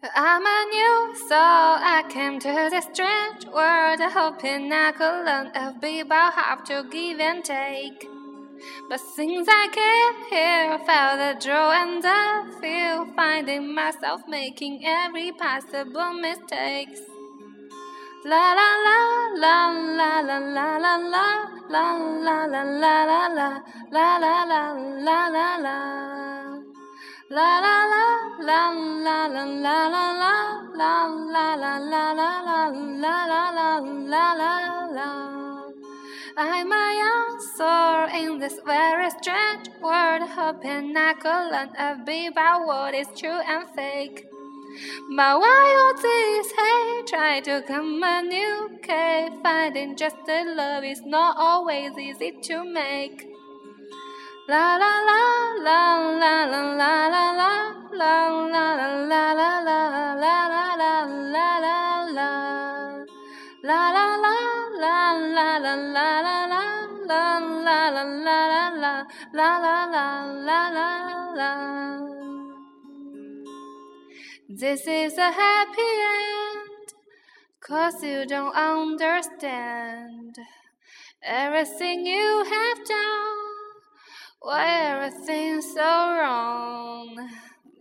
I'm a new soul. I came to this strange world hoping I could learn a bit about how to give and take. But since I came here, felt the joy and the feel, finding myself making every possible mistakes. La la la la la la la la la la la la la la la la la la la La I'm a young soul in this very strange world, hoping I could learn a bit about what is true and fake. But while this hate try to communicate, finding just the love is not always easy to make. La la la la la la la la la la la la la la la la la la la la la La la la la la la la la la la la la la la la la la la la la This is a happy end Cause you don't understand Everything you have done why everything's so wrong?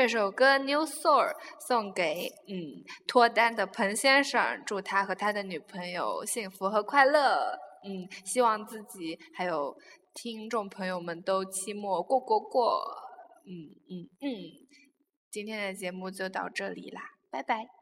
这首歌《New Soul》送给嗯脱单的彭先生，祝他和他的女朋友幸福和快乐。嗯，希望自己还有听众朋友们都期末过过过。嗯嗯嗯，今天的节目就到这里啦，拜拜。